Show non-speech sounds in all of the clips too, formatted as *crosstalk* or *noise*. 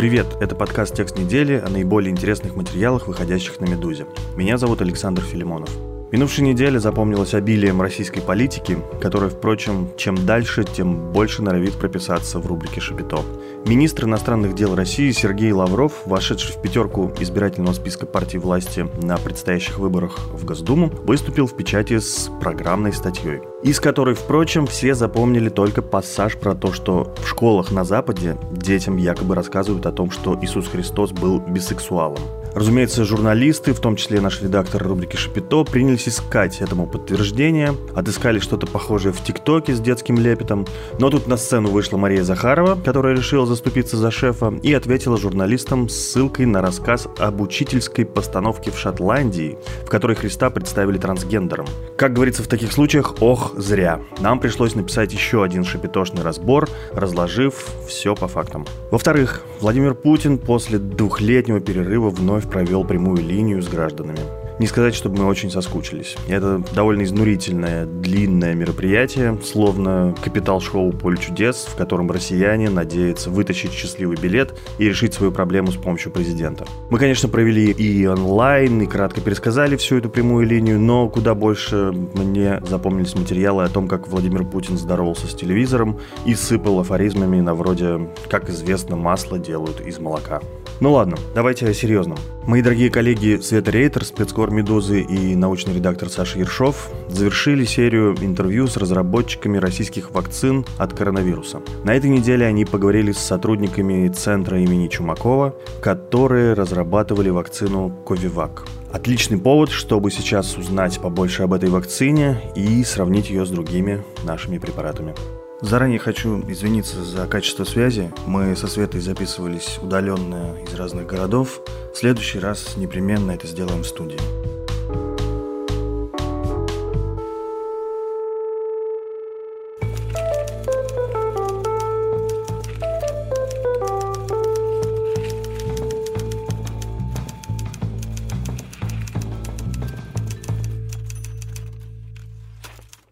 Привет, это подкаст «Текст недели» о наиболее интересных материалах, выходящих на «Медузе». Меня зовут Александр Филимонов. Минувшая неделя запомнилась обилием российской политики, которая, впрочем, чем дальше, тем больше норовит прописаться в рубрике «Шапито». Министр иностранных дел России Сергей Лавров, вошедший в пятерку избирательного списка партии власти на предстоящих выборах в Госдуму, выступил в печати с программной статьей, из которой, впрочем, все запомнили только пассаж про то, что в школах на Западе детям якобы рассказывают о том, что Иисус Христос был бисексуалом. Разумеется, журналисты, в том числе наш редактор рубрики «Шапито», принялись искать этому подтверждение, отыскали что-то похожее в ТикТоке с детским лепетом, но тут на сцену вышла Мария Захарова, которая решила заступиться за шефа, и ответила журналистам с ссылкой на рассказ об учительской постановке в Шотландии, в которой Христа представили трансгендером. Как говорится в таких случаях, ох, зря. Нам пришлось написать еще один шапитошный разбор, разложив все по фактам. Во-вторых, Владимир Путин после двухлетнего перерыва вновь вновь провел прямую линию с гражданами. Не сказать, чтобы мы очень соскучились. Это довольно изнурительное, длинное мероприятие, словно капитал-шоу «Поле чудес», в котором россияне надеются вытащить счастливый билет и решить свою проблему с помощью президента. Мы, конечно, провели и онлайн, и кратко пересказали всю эту прямую линию, но куда больше мне запомнились материалы о том, как Владимир Путин здоровался с телевизором и сыпал афоризмами на вроде «как известно, масло делают из молока». Ну ладно, давайте о серьезном. Мои дорогие коллеги Света Рейтер, спецкор «Медузы» и научный редактор Саша Ершов завершили серию интервью с разработчиками российских вакцин от коронавируса. На этой неделе они поговорили с сотрудниками центра имени Чумакова, которые разрабатывали вакцину Ковивак. Отличный повод, чтобы сейчас узнать побольше об этой вакцине и сравнить ее с другими нашими препаратами. Заранее хочу извиниться за качество связи. Мы со Светой записывались удаленно из разных городов. В следующий раз непременно это сделаем в студии.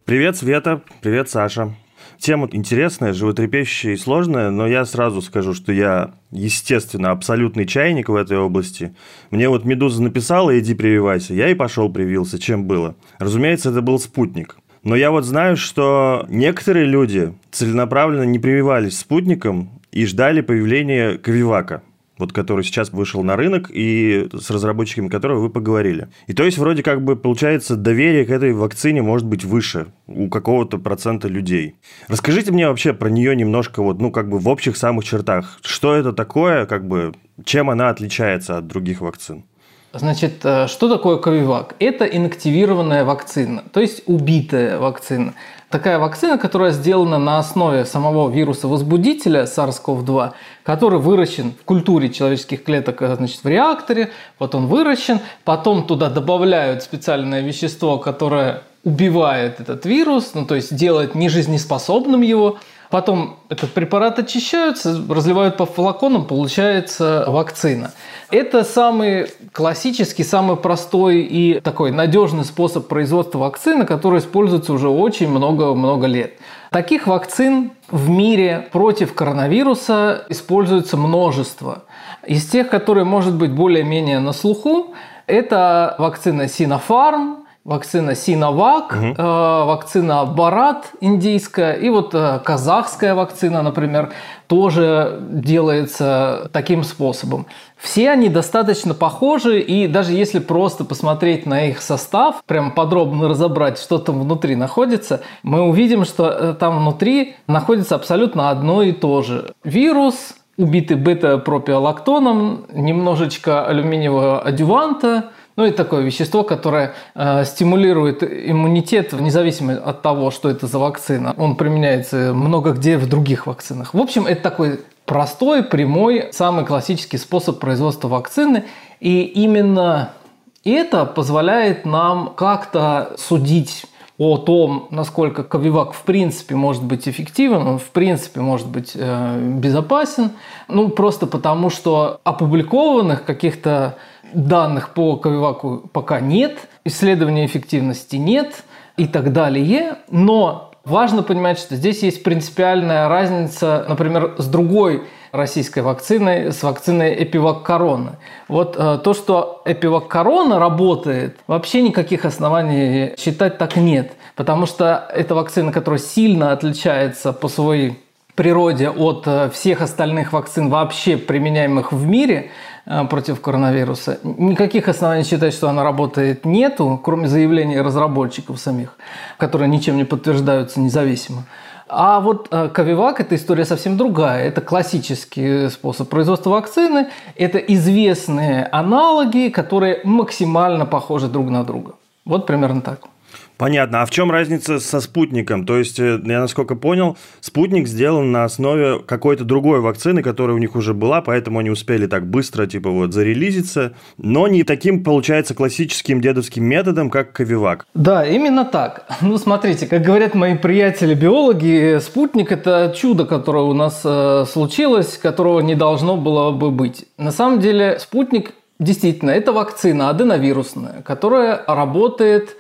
Привет, Света. Привет, Саша. Тема интересная, животрепещущая и сложная, но я сразу скажу, что я, естественно, абсолютный чайник в этой области. Мне вот «Медуза» написала «иди прививайся», я и пошел привился, чем было. Разумеется, это был спутник. Но я вот знаю, что некоторые люди целенаправленно не прививались спутником и ждали появления Ковивака вот который сейчас вышел на рынок, и с разработчиками которого вы поговорили. И то есть, вроде как бы, получается, доверие к этой вакцине может быть выше у какого-то процента людей. Расскажите мне вообще про нее немножко, вот, ну, как бы в общих самых чертах. Что это такое, как бы, чем она отличается от других вакцин? Значит, э, что такое Ковивак? Это инактивированная вакцина, то есть убитая вакцина. Такая вакцина, которая сделана на основе самого вируса-возбудителя SARS-CoV-2, который выращен в культуре человеческих клеток э, значит, в реакторе, вот он выращен, потом туда добавляют специальное вещество, которое убивает этот вирус, ну то есть делает нежизнеспособным его, Потом этот препарат очищаются, разливают по флаконам, получается вакцина. Это самый классический, самый простой и такой надежный способ производства вакцины, который используется уже очень много-много лет. Таких вакцин в мире против коронавируса используется множество. Из тех, которые, может быть, более-менее на слуху, это вакцина Sinopharm, вакцина Синовак, угу. э, вакцина Барат индийская и вот э, казахская вакцина, например, тоже делается таким способом. Все они достаточно похожи, и даже если просто посмотреть на их состав, прям подробно разобрать, что там внутри находится, мы увидим, что э, там внутри находится абсолютно одно и то же. Вирус, убитый бета-пропиолактоном, немножечко алюминиевого адюванта – Ну, это такое вещество, которое э, стимулирует иммунитет, независимо от того, что это за вакцина. Он применяется много где в других вакцинах. В общем, это такой простой, прямой, самый классический способ производства вакцины. И именно это позволяет нам как-то судить о том, насколько Ковивак в принципе может быть эффективен, он в принципе может быть э, безопасен, ну просто потому, что опубликованных каких-то данных по Ковиваку пока нет, исследования эффективности нет и так далее, но Важно понимать, что здесь есть принципиальная разница, например, с другой российской вакциной, с вакциной Эпивак Корона. Вот э, то, что Эпивак Корона работает, вообще никаких оснований считать так нет. Потому что это вакцина, которая сильно отличается по своей природе от э, всех остальных вакцин вообще применяемых в мире – против коронавируса. Никаких оснований считать, что она работает, нету, кроме заявлений разработчиков самих, которые ничем не подтверждаются независимо. А вот э, Ковивак – это история совсем другая. Это классический способ производства вакцины. Это известные аналоги, которые максимально похожи друг на друга. Вот примерно так. Понятно. А в чем разница со спутником? То есть, э, я насколько понял, спутник сделан на основе какой-то другой вакцины, которая у них уже была, поэтому они успели так быстро, типа, вот, зарелизиться, но не таким, получается, классическим дедовским методом, как Ковивак. Да, именно так. *laughs* Ну, смотрите, как говорят мои приятели-биологи, спутник – это чудо, которое у нас э, случилось, которого не должно было бы быть. На самом деле, спутник Действительно, это вакцина аденовирусная, которая работает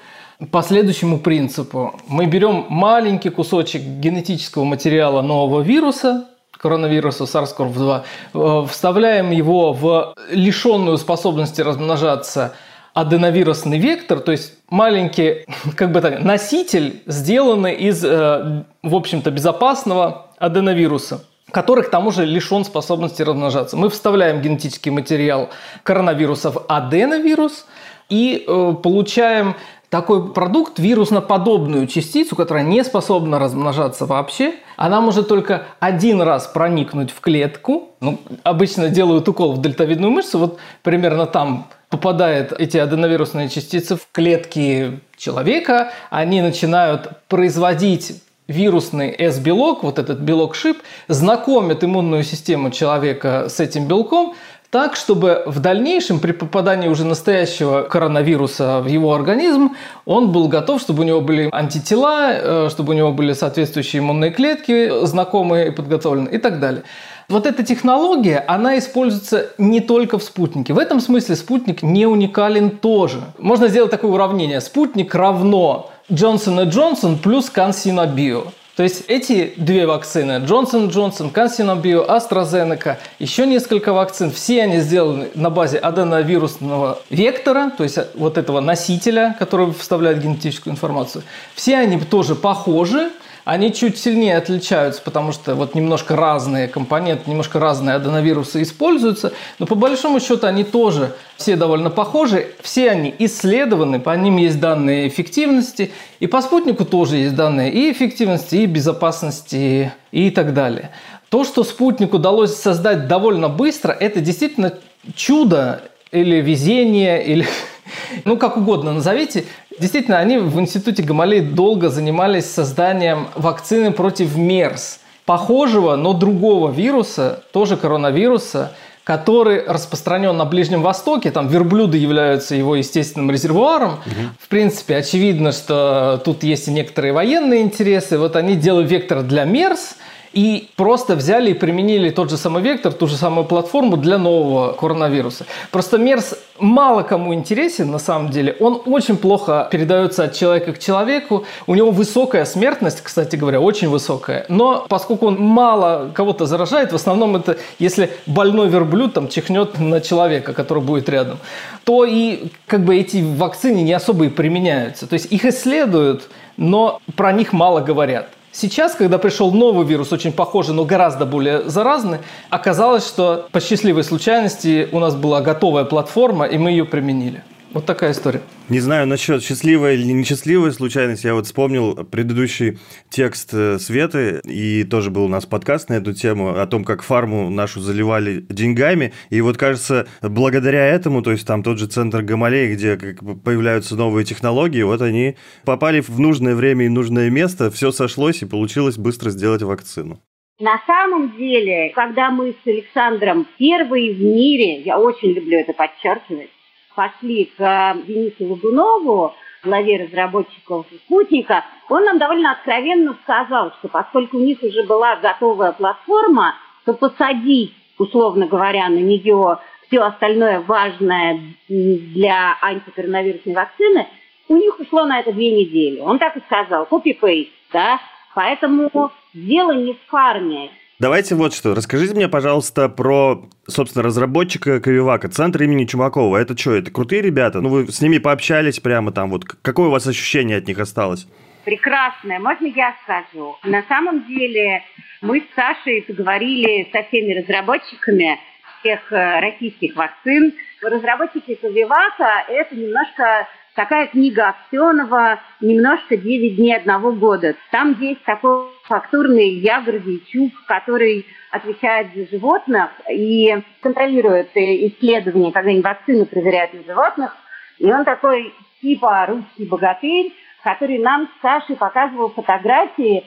по следующему принципу. Мы берем маленький кусочек генетического материала нового вируса, коронавируса SARS-CoV-2, э, вставляем его в лишенную способности размножаться аденовирусный вектор, то есть маленький *laughs* как бы так, носитель, сделанный из, э, в общем-то, безопасного аденовируса который к тому же лишен способности размножаться. Мы вставляем генетический материал коронавируса в аденовирус и э, получаем такой продукт, вирусноподобную частицу, которая не способна размножаться вообще, она может только один раз проникнуть в клетку. Ну, обычно делают укол в дельтовидную мышцу, вот примерно там попадают эти аденовирусные частицы в клетки человека, они начинают производить вирусный S-белок, вот этот белок ШИП, знакомит иммунную систему человека с этим белком, так, чтобы в дальнейшем при попадании уже настоящего коронавируса в его организм он был готов, чтобы у него были антитела, э, чтобы у него были соответствующие иммунные клетки, знакомые и подготовленные и так далее. Вот эта технология, она используется не только в спутнике. В этом смысле спутник не уникален тоже. Можно сделать такое уравнение. Спутник равно Johnson Johnson плюс CanSino Bio. То есть эти две вакцины, Johnson Johnson, CanSino Bio, AstraZeneca, еще несколько вакцин, все они сделаны на базе аденовирусного вектора, то есть вот этого носителя, который вставляет генетическую информацию. Все они тоже похожи, они чуть сильнее отличаются, потому что вот немножко разные компоненты, немножко разные аденовирусы используются, но по большому счету они тоже все довольно похожи, все они исследованы, по ним есть данные эффективности, и по спутнику тоже есть данные и эффективности, и безопасности, и так далее. То, что спутник удалось создать довольно быстро, это действительно чудо или везение, или *laughs* ну как угодно назовите, Действительно, они в институте Гамалей долго занимались созданием вакцины против МЕРС, похожего, но другого вируса, тоже коронавируса, который распространен на Ближнем Востоке. Там верблюды являются его естественным резервуаром. Угу. В принципе, очевидно, что тут есть и некоторые военные интересы. Вот они делают вектор для МЕРС – и просто взяли и применили тот же самый вектор, ту же самую платформу для нового коронавируса. Просто МЕРС мало кому интересен на самом деле. Он очень плохо передается от человека к человеку. У него высокая смертность, кстати говоря, очень высокая. Но поскольку он мало кого-то заражает, в основном это если больной верблюд там чихнет на человека, который будет рядом, то и как бы эти вакцины не особо и применяются. То есть их исследуют, но про них мало говорят. Сейчас, когда пришел новый вирус, очень похожий, но гораздо более заразный, оказалось, что по счастливой случайности у нас была готовая платформа, и мы ее применили. Вот такая история. Не знаю насчет счастливой или несчастливой случайности. Я вот вспомнил предыдущий текст э, Светы, и тоже был у нас подкаст на эту тему, о том, как фарму нашу заливали деньгами. И вот, кажется, благодаря этому, то есть там тот же центр Гамалей, где появляются новые технологии, вот они попали в нужное время и нужное место, все сошлось, и получилось быстро сделать вакцину. На самом деле, когда мы с Александром первые в мире, я очень люблю это подчеркивать, пошли к э, Денису Лагунову, главе разработчиков спутника, он нам довольно откровенно сказал, что поскольку у них уже была готовая платформа, то посадить, условно говоря, на нее все остальное важное для антикоронавирусной вакцины, у них ушло на это две недели. Он так и сказал, копи-пейст, да, поэтому дело не в фарме, Давайте вот что. Расскажите мне, пожалуйста, про, собственно, разработчика Ковивака, центр имени Чумакова. Это что, это крутые ребята? Ну, вы с ними пообщались прямо там. Вот какое у вас ощущение от них осталось? Прекрасное. Можно я скажу? На самом деле мы с Сашей поговорили со всеми разработчиками всех э, российских вакцин. Разработчики Ковивака – это немножко такая книга Аксенова «Немножко 9 дней одного года». Там есть такой фактурный Илья Гордейчук, который отвечает за животных и контролирует исследования, когда они вакцины проверяют на животных. И он такой типа русский богатырь, который нам с Сашей показывал фотографии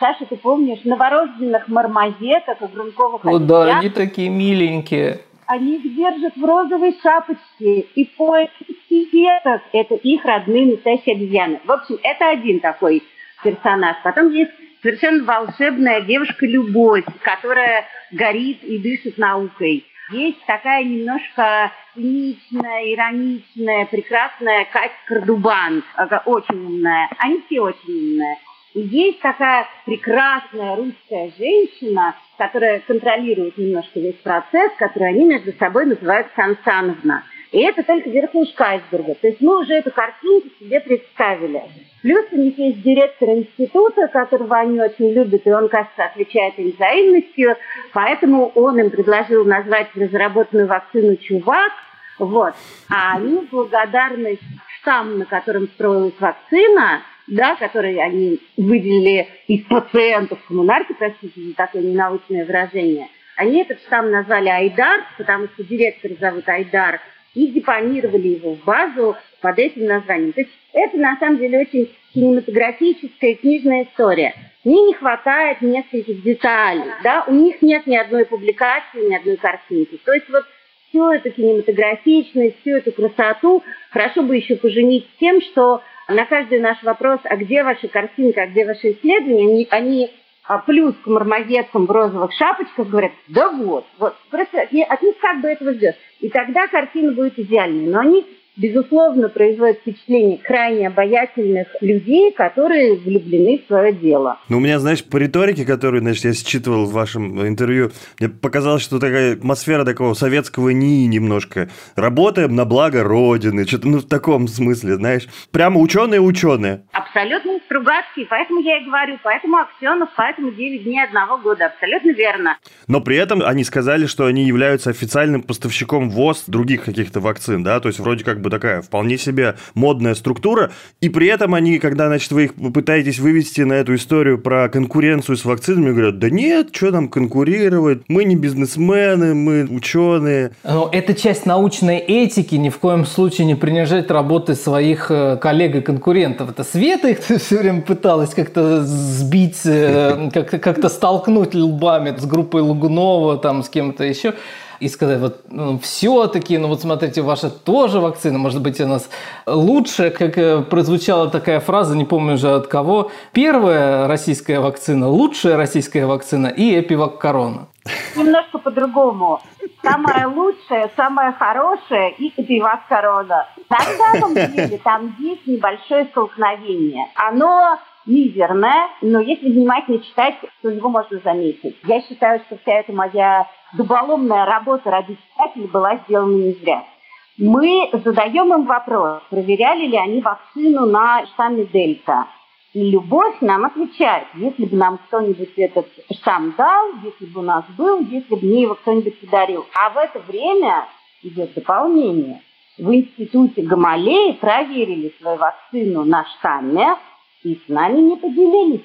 Саша, ты помнишь, новорожденных мармозеток и грунковых О, да, они такие миленькие они их держат в розовой шапочке и по веток. Это их родные настоящие обезьяны. В общем, это один такой персонаж. Потом есть совершенно волшебная девушка Любовь, которая горит и дышит наукой. Есть такая немножко циничная, ироничная, прекрасная Катя Кардубан, очень умная. Они все очень умные. И есть такая прекрасная русская женщина, которая контролирует немножко весь процесс, который они между собой называют Сансановна. И это только верхушка айсберга. То есть мы уже эту картинку себе представили. Плюс у них есть директор института, которого они очень любят, и он, кажется, отвечает им взаимностью. Поэтому он им предложил назвать разработанную вакцину «Чувак». Вот. А они в благодарность штамм, на котором строилась вакцина, да, которые они выделили из пациентов коммунарки, простите за такое ненаучное выражение, они этот штамм назвали Айдар, потому что директор зовут Айдар, и депонировали его в базу под этим названием. То есть это на самом деле очень кинематографическая книжная история. Мне не хватает нескольких деталей, да, у них нет ни одной публикации, ни одной картинки. То есть вот всю эту кинематографичность, всю эту красоту хорошо бы еще поженить с тем, что на каждый наш вопрос, а где ваша картинка, а где ваши исследования, они, они а плюс к мармозеткам в розовых шапочках говорят, да вот, вот, просто от них как бы этого ждешь. И тогда картина будет идеальной. Но они безусловно, производит впечатление крайне обаятельных людей, которые влюблены в свое дело. Ну, у меня, знаешь, по риторике, которую, значит, я считывал в вашем интервью, мне показалось, что такая атмосфера такого советского НИИ немножко. Работаем на благо Родины, что-то ну, в таком смысле, знаешь. Прямо ученые-ученые. Абсолютно Стругацкий, поэтому я и говорю, поэтому Аксенов, поэтому 9 дней одного года, абсолютно верно. Но при этом они сказали, что они являются официальным поставщиком ВОЗ других каких-то вакцин, да, то есть вроде как бы такая вполне себе модная структура, и при этом они, когда, значит, вы их пытаетесь вывести на эту историю про конкуренцию с вакцинами, говорят, да нет, что там конкурировать, мы не бизнесмены, мы ученые. Но это часть научной этики, ни в коем случае не принижать работы своих э, коллег и конкурентов. Это Света их *laughs* все время пыталась как-то сбить, э, как-то столкнуть лбами с группой Лугунова, там, с кем-то еще и сказать, вот ну, все-таки, ну вот смотрите, ваша тоже вакцина, может быть, у нас лучше, как э, прозвучала такая фраза, не помню уже от кого, первая российская вакцина, лучшая российская вакцина и Эпивак Корона. Немножко по-другому. Самая лучшая, самая хорошая и Эпивак Корона. На самом деле там есть небольшое столкновение. Оно мизерное, но если внимательно читать, то его можно заметить. Я считаю, что вся эта моя дуболомная работа ради читателей была сделана не зря. Мы задаем им вопрос, проверяли ли они вакцину на штамме Дельта. И Любовь нам отвечает, если бы нам кто-нибудь этот штамм дал, если бы у нас был, если бы мне его кто-нибудь подарил. А в это время идет дополнение. в институте Гамалеи проверили свою вакцину на штамме и с нами не поделились.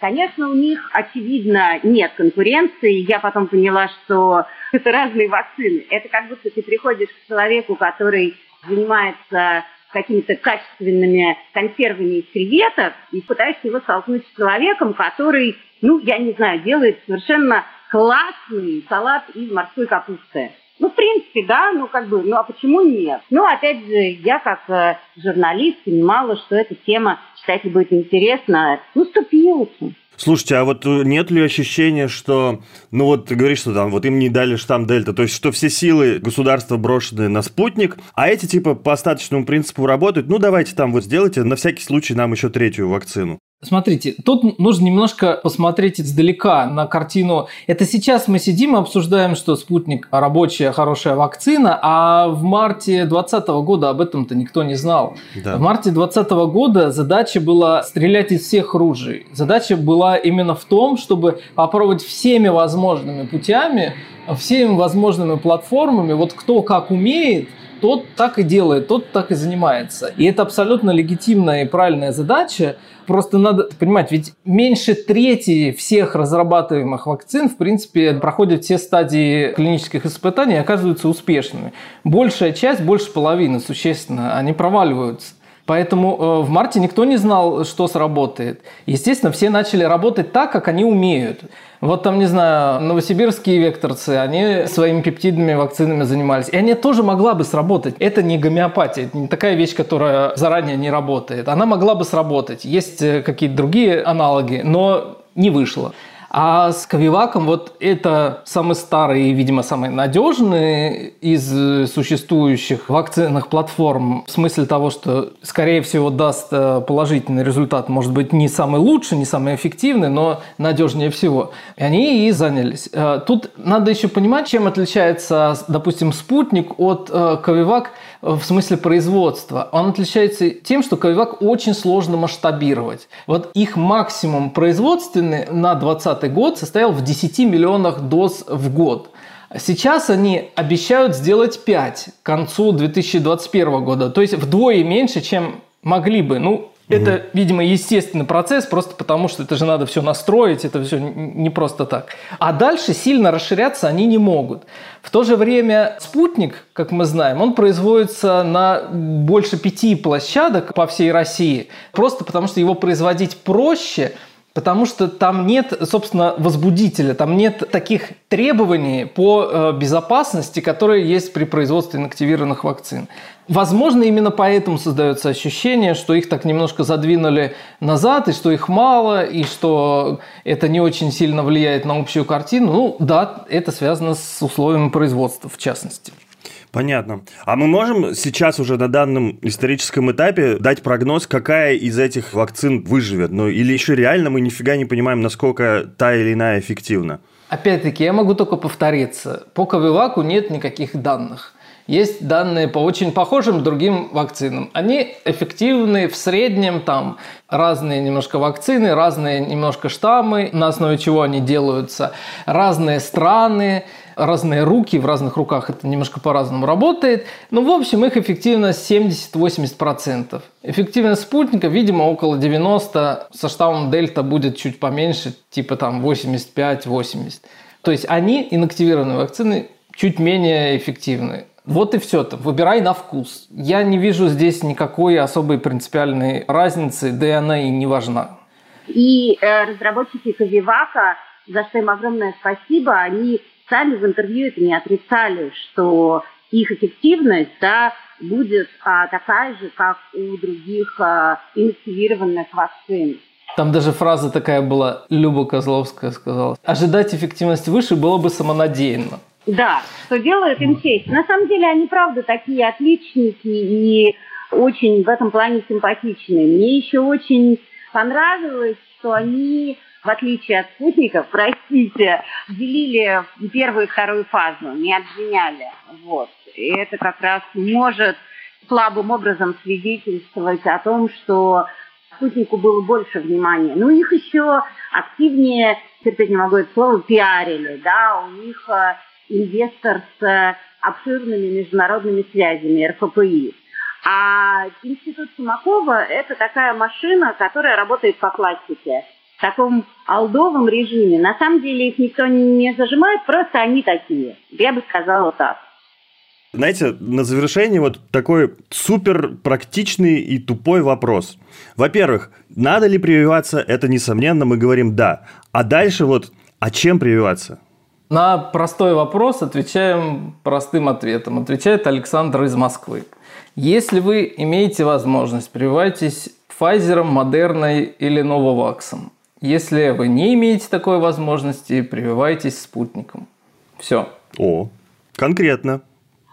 Конечно, у них, очевидно, нет конкуренции. Я потом поняла, что *laughs* это разные вакцины. Это как будто ты приходишь к человеку, который занимается какими-то качественными консервами из креветок и пытаешься его столкнуть с человеком, который, ну, я не знаю, делает совершенно классный салат из морской капусты. Ну, в принципе, да, ну, как бы, ну, а почему нет? Ну, опять же, я как э, журналист понимала, что эта тема читателю будет интересна. Ну, ступился. Слушайте, а вот э, нет ли ощущения, что, ну вот ты говоришь, что там вот им не дали штамм Дельта, то есть что все силы государства брошены на спутник, а эти типа по остаточному принципу работают, ну давайте там вот сделайте на всякий случай нам еще третью вакцину. Смотрите, тут нужно немножко посмотреть издалека на картину. Это сейчас мы сидим и обсуждаем, что спутник рабочая, хорошая вакцина, а в марте 2020 года об этом-то никто не знал. Да. В марте 2020 года задача была стрелять из всех ружей. Задача была именно в том, чтобы попробовать всеми возможными путями, всеми возможными платформами, вот кто как умеет, тот так и делает, тот так и занимается. И это абсолютно легитимная и правильная задача. Просто надо понимать, ведь меньше трети всех разрабатываемых вакцин, в принципе, проходят все стадии клинических испытаний и оказываются успешными. Большая часть, больше половины, существенно, они проваливаются. Поэтому э, в марте никто не знал, что сработает. Естественно, все начали работать так, как они умеют. Вот там, не знаю, новосибирские векторцы, они своими пептидными вакцинами занимались. И они тоже могла бы сработать. Это не гомеопатия, это не такая вещь, которая заранее не работает. Она могла бы сработать. Есть э, какие-то другие аналоги, но не вышло. А с Ковиваком вот это самый старый и, видимо, самый надежный из существующих вакцинных платформ в смысле того, что, скорее всего, даст э, положительный результат. Может быть, не самый лучший, не самый эффективный, но надежнее всего. И они и занялись. Э, тут надо еще понимать, чем отличается, допустим, спутник от э, Ковивак – в смысле производства. Он отличается тем, что Ковивак очень сложно масштабировать. Вот их максимум производственный на 2020 год состоял в 10 миллионах доз в год. Сейчас они обещают сделать 5 к концу 2021 года, то есть вдвое меньше, чем могли бы. Ну, это, видимо, естественный процесс, просто потому что это же надо все настроить, это все не просто так. А дальше сильно расширяться они не могут. В то же время спутник, как мы знаем, он производится на больше пяти площадок по всей России, просто потому что его производить проще – Потому что там нет, собственно, возбудителя, там нет таких требований по э, безопасности, которые есть при производстве инактивированных вакцин. Возможно, именно поэтому создается ощущение, что их так немножко задвинули назад, и что их мало, и что это не очень сильно влияет на общую картину. Ну да, это связано с условиями производства в частности. Понятно. А мы можем сейчас уже на данном историческом этапе дать прогноз, какая из этих вакцин выживет? Ну, или еще реально мы нифига не понимаем, насколько та или иная эффективна? Опять-таки, я могу только повториться. По Ковиваку нет никаких данных. Есть данные по очень похожим другим вакцинам. Они эффективны в среднем, там разные немножко вакцины, разные немножко штаммы, на основе чего они делаются, разные страны, разные руки, в разных руках это немножко по-разному работает. Но, в общем, их эффективность 70-80%. Эффективность спутника, видимо, около 90%. Со штаммом дельта будет чуть поменьше, типа там 85-80%. То есть они, инактивированные вакцины, чуть менее эффективны. Вот и все. -то. Выбирай на вкус. Я не вижу здесь никакой особой принципиальной разницы, да и она и не важна. И э, разработчики Ковивака, за что им огромное спасибо, они сами в интервью это не отрицали, что их эффективность да, будет а, такая же, как у других а, инактивированных вакцин. Там даже фраза такая была, Люба Козловская сказала, ожидать эффективность выше было бы самонадеянно. Да, что делает им честь. На самом деле они, правда, такие отличники и очень в этом плане симпатичные. Мне еще очень понравилось, что они в отличие от спутников, простите, делили первую и вторую фазу, не обвиняли. Вот. И это как раз может слабым образом свидетельствовать о том, что спутнику было больше внимания. Ну, их еще активнее, терпеть не могу это слово, пиарили, да, у них э, инвестор с обширными международными связями РФПИ. А институт Симакова – это такая машина, которая работает по классике, в таком алдовом режиме. На самом деле их никто не зажимает, просто они такие. Я бы сказала так. Знаете, на завершение вот такой супер практичный и тупой вопрос. Во-первых, надо ли прививаться? Это, несомненно, мы говорим «да». А дальше вот, а чем прививаться? На простой вопрос отвечаем простым ответом. Отвечает Александр из Москвы. Если вы имеете возможность, прививайтесь Pfizer, Модерной или Нововаксом. Если вы не имеете такой возможности, прививайтесь спутником. Все. О, конкретно.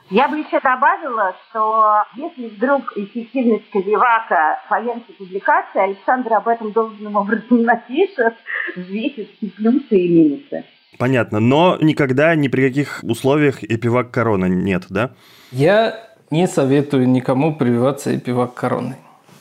Я бы еще добавила, что если вдруг эффективность Ковивака появится публикация, Александр об этом должным образом напишет, взвесит и плюсы, и минусы. Понятно, но никогда ни при каких условиях эпивак корона нет, да? Я не советую никому прививаться эпивак короной.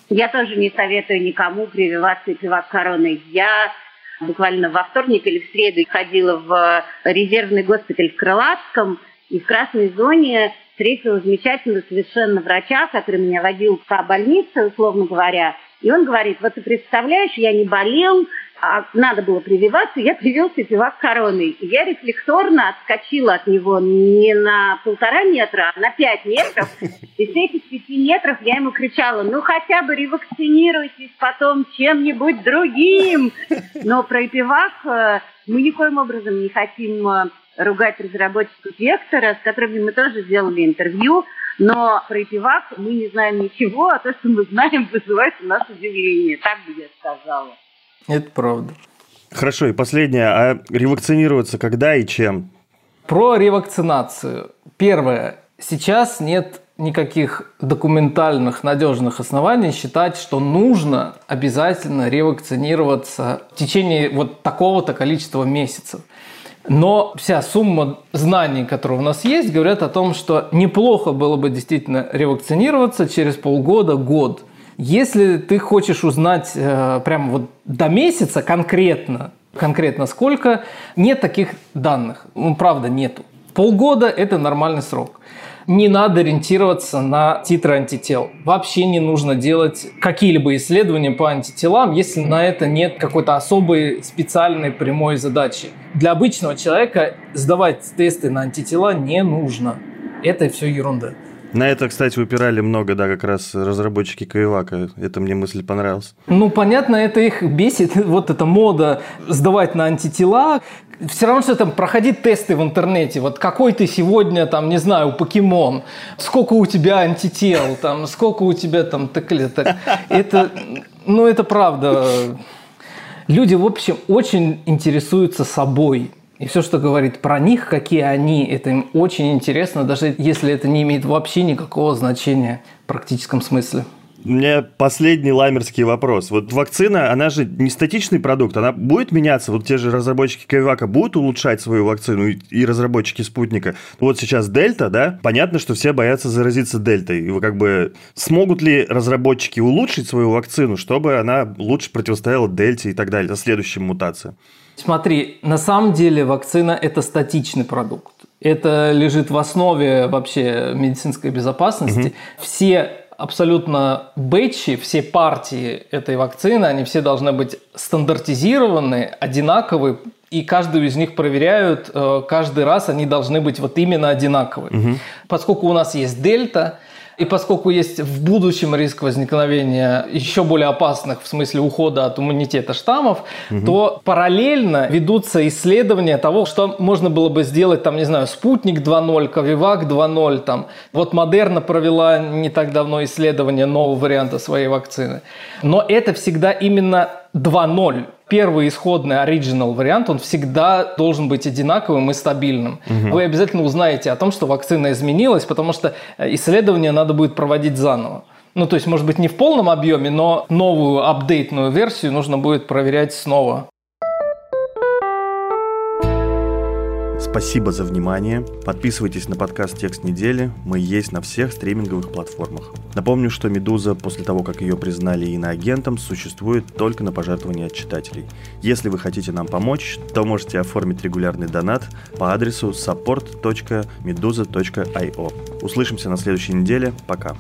Я тоже не советую никому прививаться эпивак короной. Я буквально во вторник или в среду ходила в резервный госпиталь в Крылатском, и в красной зоне встретила замечательного совершенно врача, который меня водил по больнице, условно говоря. И он говорит, вот ты представляешь, я не болел, а надо было прививаться, я привился пивак короной. Я рефлекторно отскочила от него не на полтора метра, а на пять метров. И с этих пяти метров я ему кричала, ну хотя бы ревакцинируйтесь потом чем-нибудь другим. Но про пивак э, мы никоим образом не хотим э, ругать разработчиков Вектора, с которыми мы тоже сделали интервью, но про пивак мы не знаем ничего, а то, что мы знаем, вызывает у нас удивление. Так бы я сказала. Это правда. Хорошо, и последнее. А ревакцинироваться когда и чем? Про ревакцинацию. Первое. Сейчас нет никаких документальных надежных оснований считать, что нужно обязательно ревакцинироваться в течение вот такого-то количества месяцев. Но вся сумма знаний, которые у нас есть, говорят о том, что неплохо было бы действительно ревакцинироваться через полгода, год – если ты хочешь узнать э, прямо вот до месяца конкретно, конкретно сколько, нет таких данных. Ну, правда, нету. Полгода – это нормальный срок. Не надо ориентироваться на титры антител. Вообще не нужно делать какие-либо исследования по антителам, если на это нет какой-то особой специальной прямой задачи. Для обычного человека сдавать тесты на антитела не нужно. Это все ерунда. На это, кстати, упирали много, да, как раз разработчики Каевака. Это мне мысль понравилась. Ну, понятно, это их бесит. *laughs* Вот эта мода сдавать на антитела. Все равно, что там проходить тесты в интернете. Вот какой ты сегодня, там, не знаю, покемон. Сколько у тебя антител, там, сколько у тебя там таклеток. *laughs* Это, ну, это правда. Люди, в общем, очень интересуются собой. И все, что говорит про них, какие они, это им очень интересно, даже если это не имеет вообще никакого значения в практическом смысле. У меня последний ламерский вопрос. Вот вакцина, она же не статичный продукт, она будет меняться. Вот те же разработчики Кайвака будут улучшать свою вакцину и разработчики спутника. Вот сейчас Дельта, да, понятно, что все боятся заразиться Дельтой. И вы как бы смогут ли разработчики улучшить свою вакцину, чтобы она лучше противостояла Дельте и так далее, за следующим мутациям? Смотри, на самом деле вакцина – это статичный продукт. Это лежит в основе вообще медицинской безопасности. Угу. Все абсолютно бэтчи, все партии этой вакцины, они все должны быть стандартизированы, одинаковые, и каждую из них проверяют, э, каждый раз они должны быть вот именно одинаковые. Угу. Поскольку у нас есть дельта, и поскольку есть в будущем риск возникновения еще более опасных в смысле ухода от иммунитета штаммов, угу. то параллельно ведутся исследования того, что можно было бы сделать, там, не знаю, спутник 2.0, Ковивак 2.0, там. Вот Модерна провела не так давно исследование нового варианта своей вакцины. Но это всегда именно 2.0 первый исходный оригинал вариант, он всегда должен быть одинаковым и стабильным. Угу. Вы обязательно узнаете о том, что вакцина изменилась, потому что э, исследование надо будет проводить заново. Ну, то есть, может быть, не в полном объеме, но новую апдейтную версию нужно будет проверять снова. Спасибо за внимание. Подписывайтесь на подкаст «Текст недели». Мы есть на всех стриминговых платформах. Напомню, что «Медуза» после того, как ее признали иноагентом, существует только на пожертвования от читателей. Если вы хотите нам помочь, то можете оформить регулярный донат по адресу support.meduza.io. Услышимся на следующей неделе. Пока.